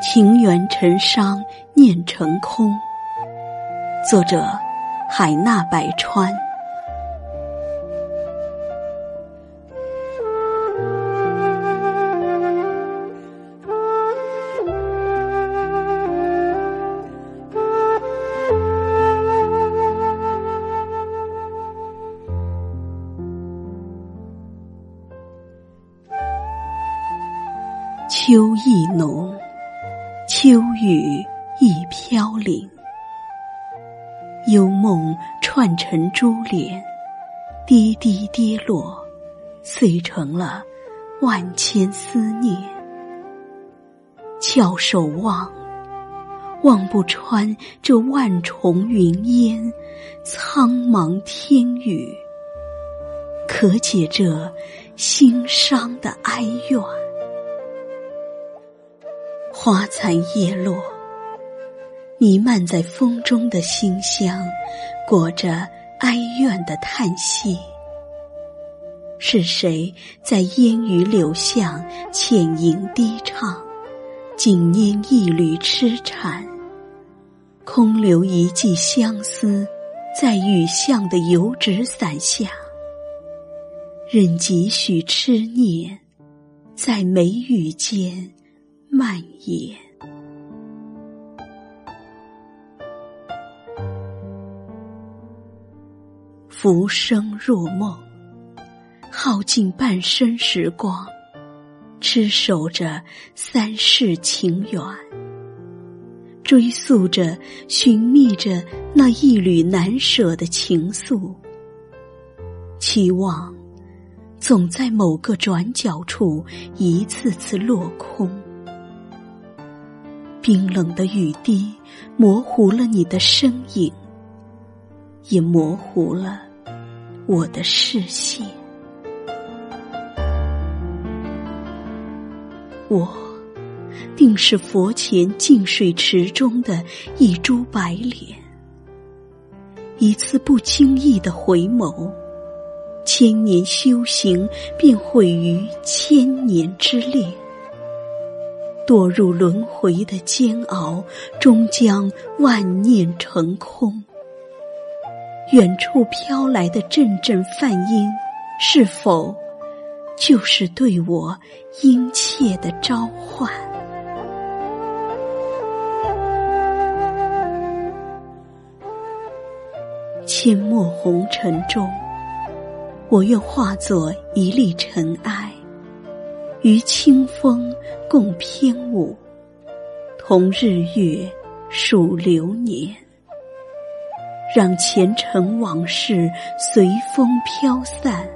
情缘成伤，念成空。作者：海纳百川。秋意浓，秋雨亦飘零。幽梦串成珠帘，滴滴跌落，碎成了万千思念。翘首望，望不穿这万重云烟，苍茫天宇，可解这心伤的哀怨。花残叶落，弥漫在风中的馨香，裹着哀怨的叹息。是谁在烟雨柳巷浅吟低唱，紧拈一缕痴缠，空留一季相思，在雨巷的油纸伞下，任几许痴念，在眉宇间。蔓延，浮生若梦，耗尽半生时光，痴守着三世情缘，追溯着、寻觅着那一缕难舍的情愫，期望总在某个转角处一次次落空。冰冷的雨滴模糊了你的身影，也模糊了我的视线。我定是佛前净水池中的一株白莲，一次不经意的回眸，千年修行便毁于千年之恋。堕入轮回的煎熬，终将万念成空。远处飘来的阵阵梵音，是否就是对我殷切的召唤？阡陌红尘中，我愿化作一粒尘埃。与清风共翩舞，同日月数流年，让前尘往事随风飘散，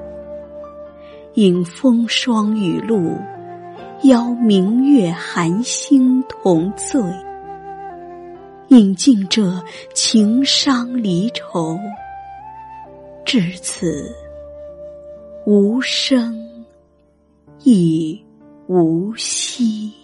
迎风霜雨露，邀明月寒星同醉，饮尽这情伤离愁，至此无声。亦无息。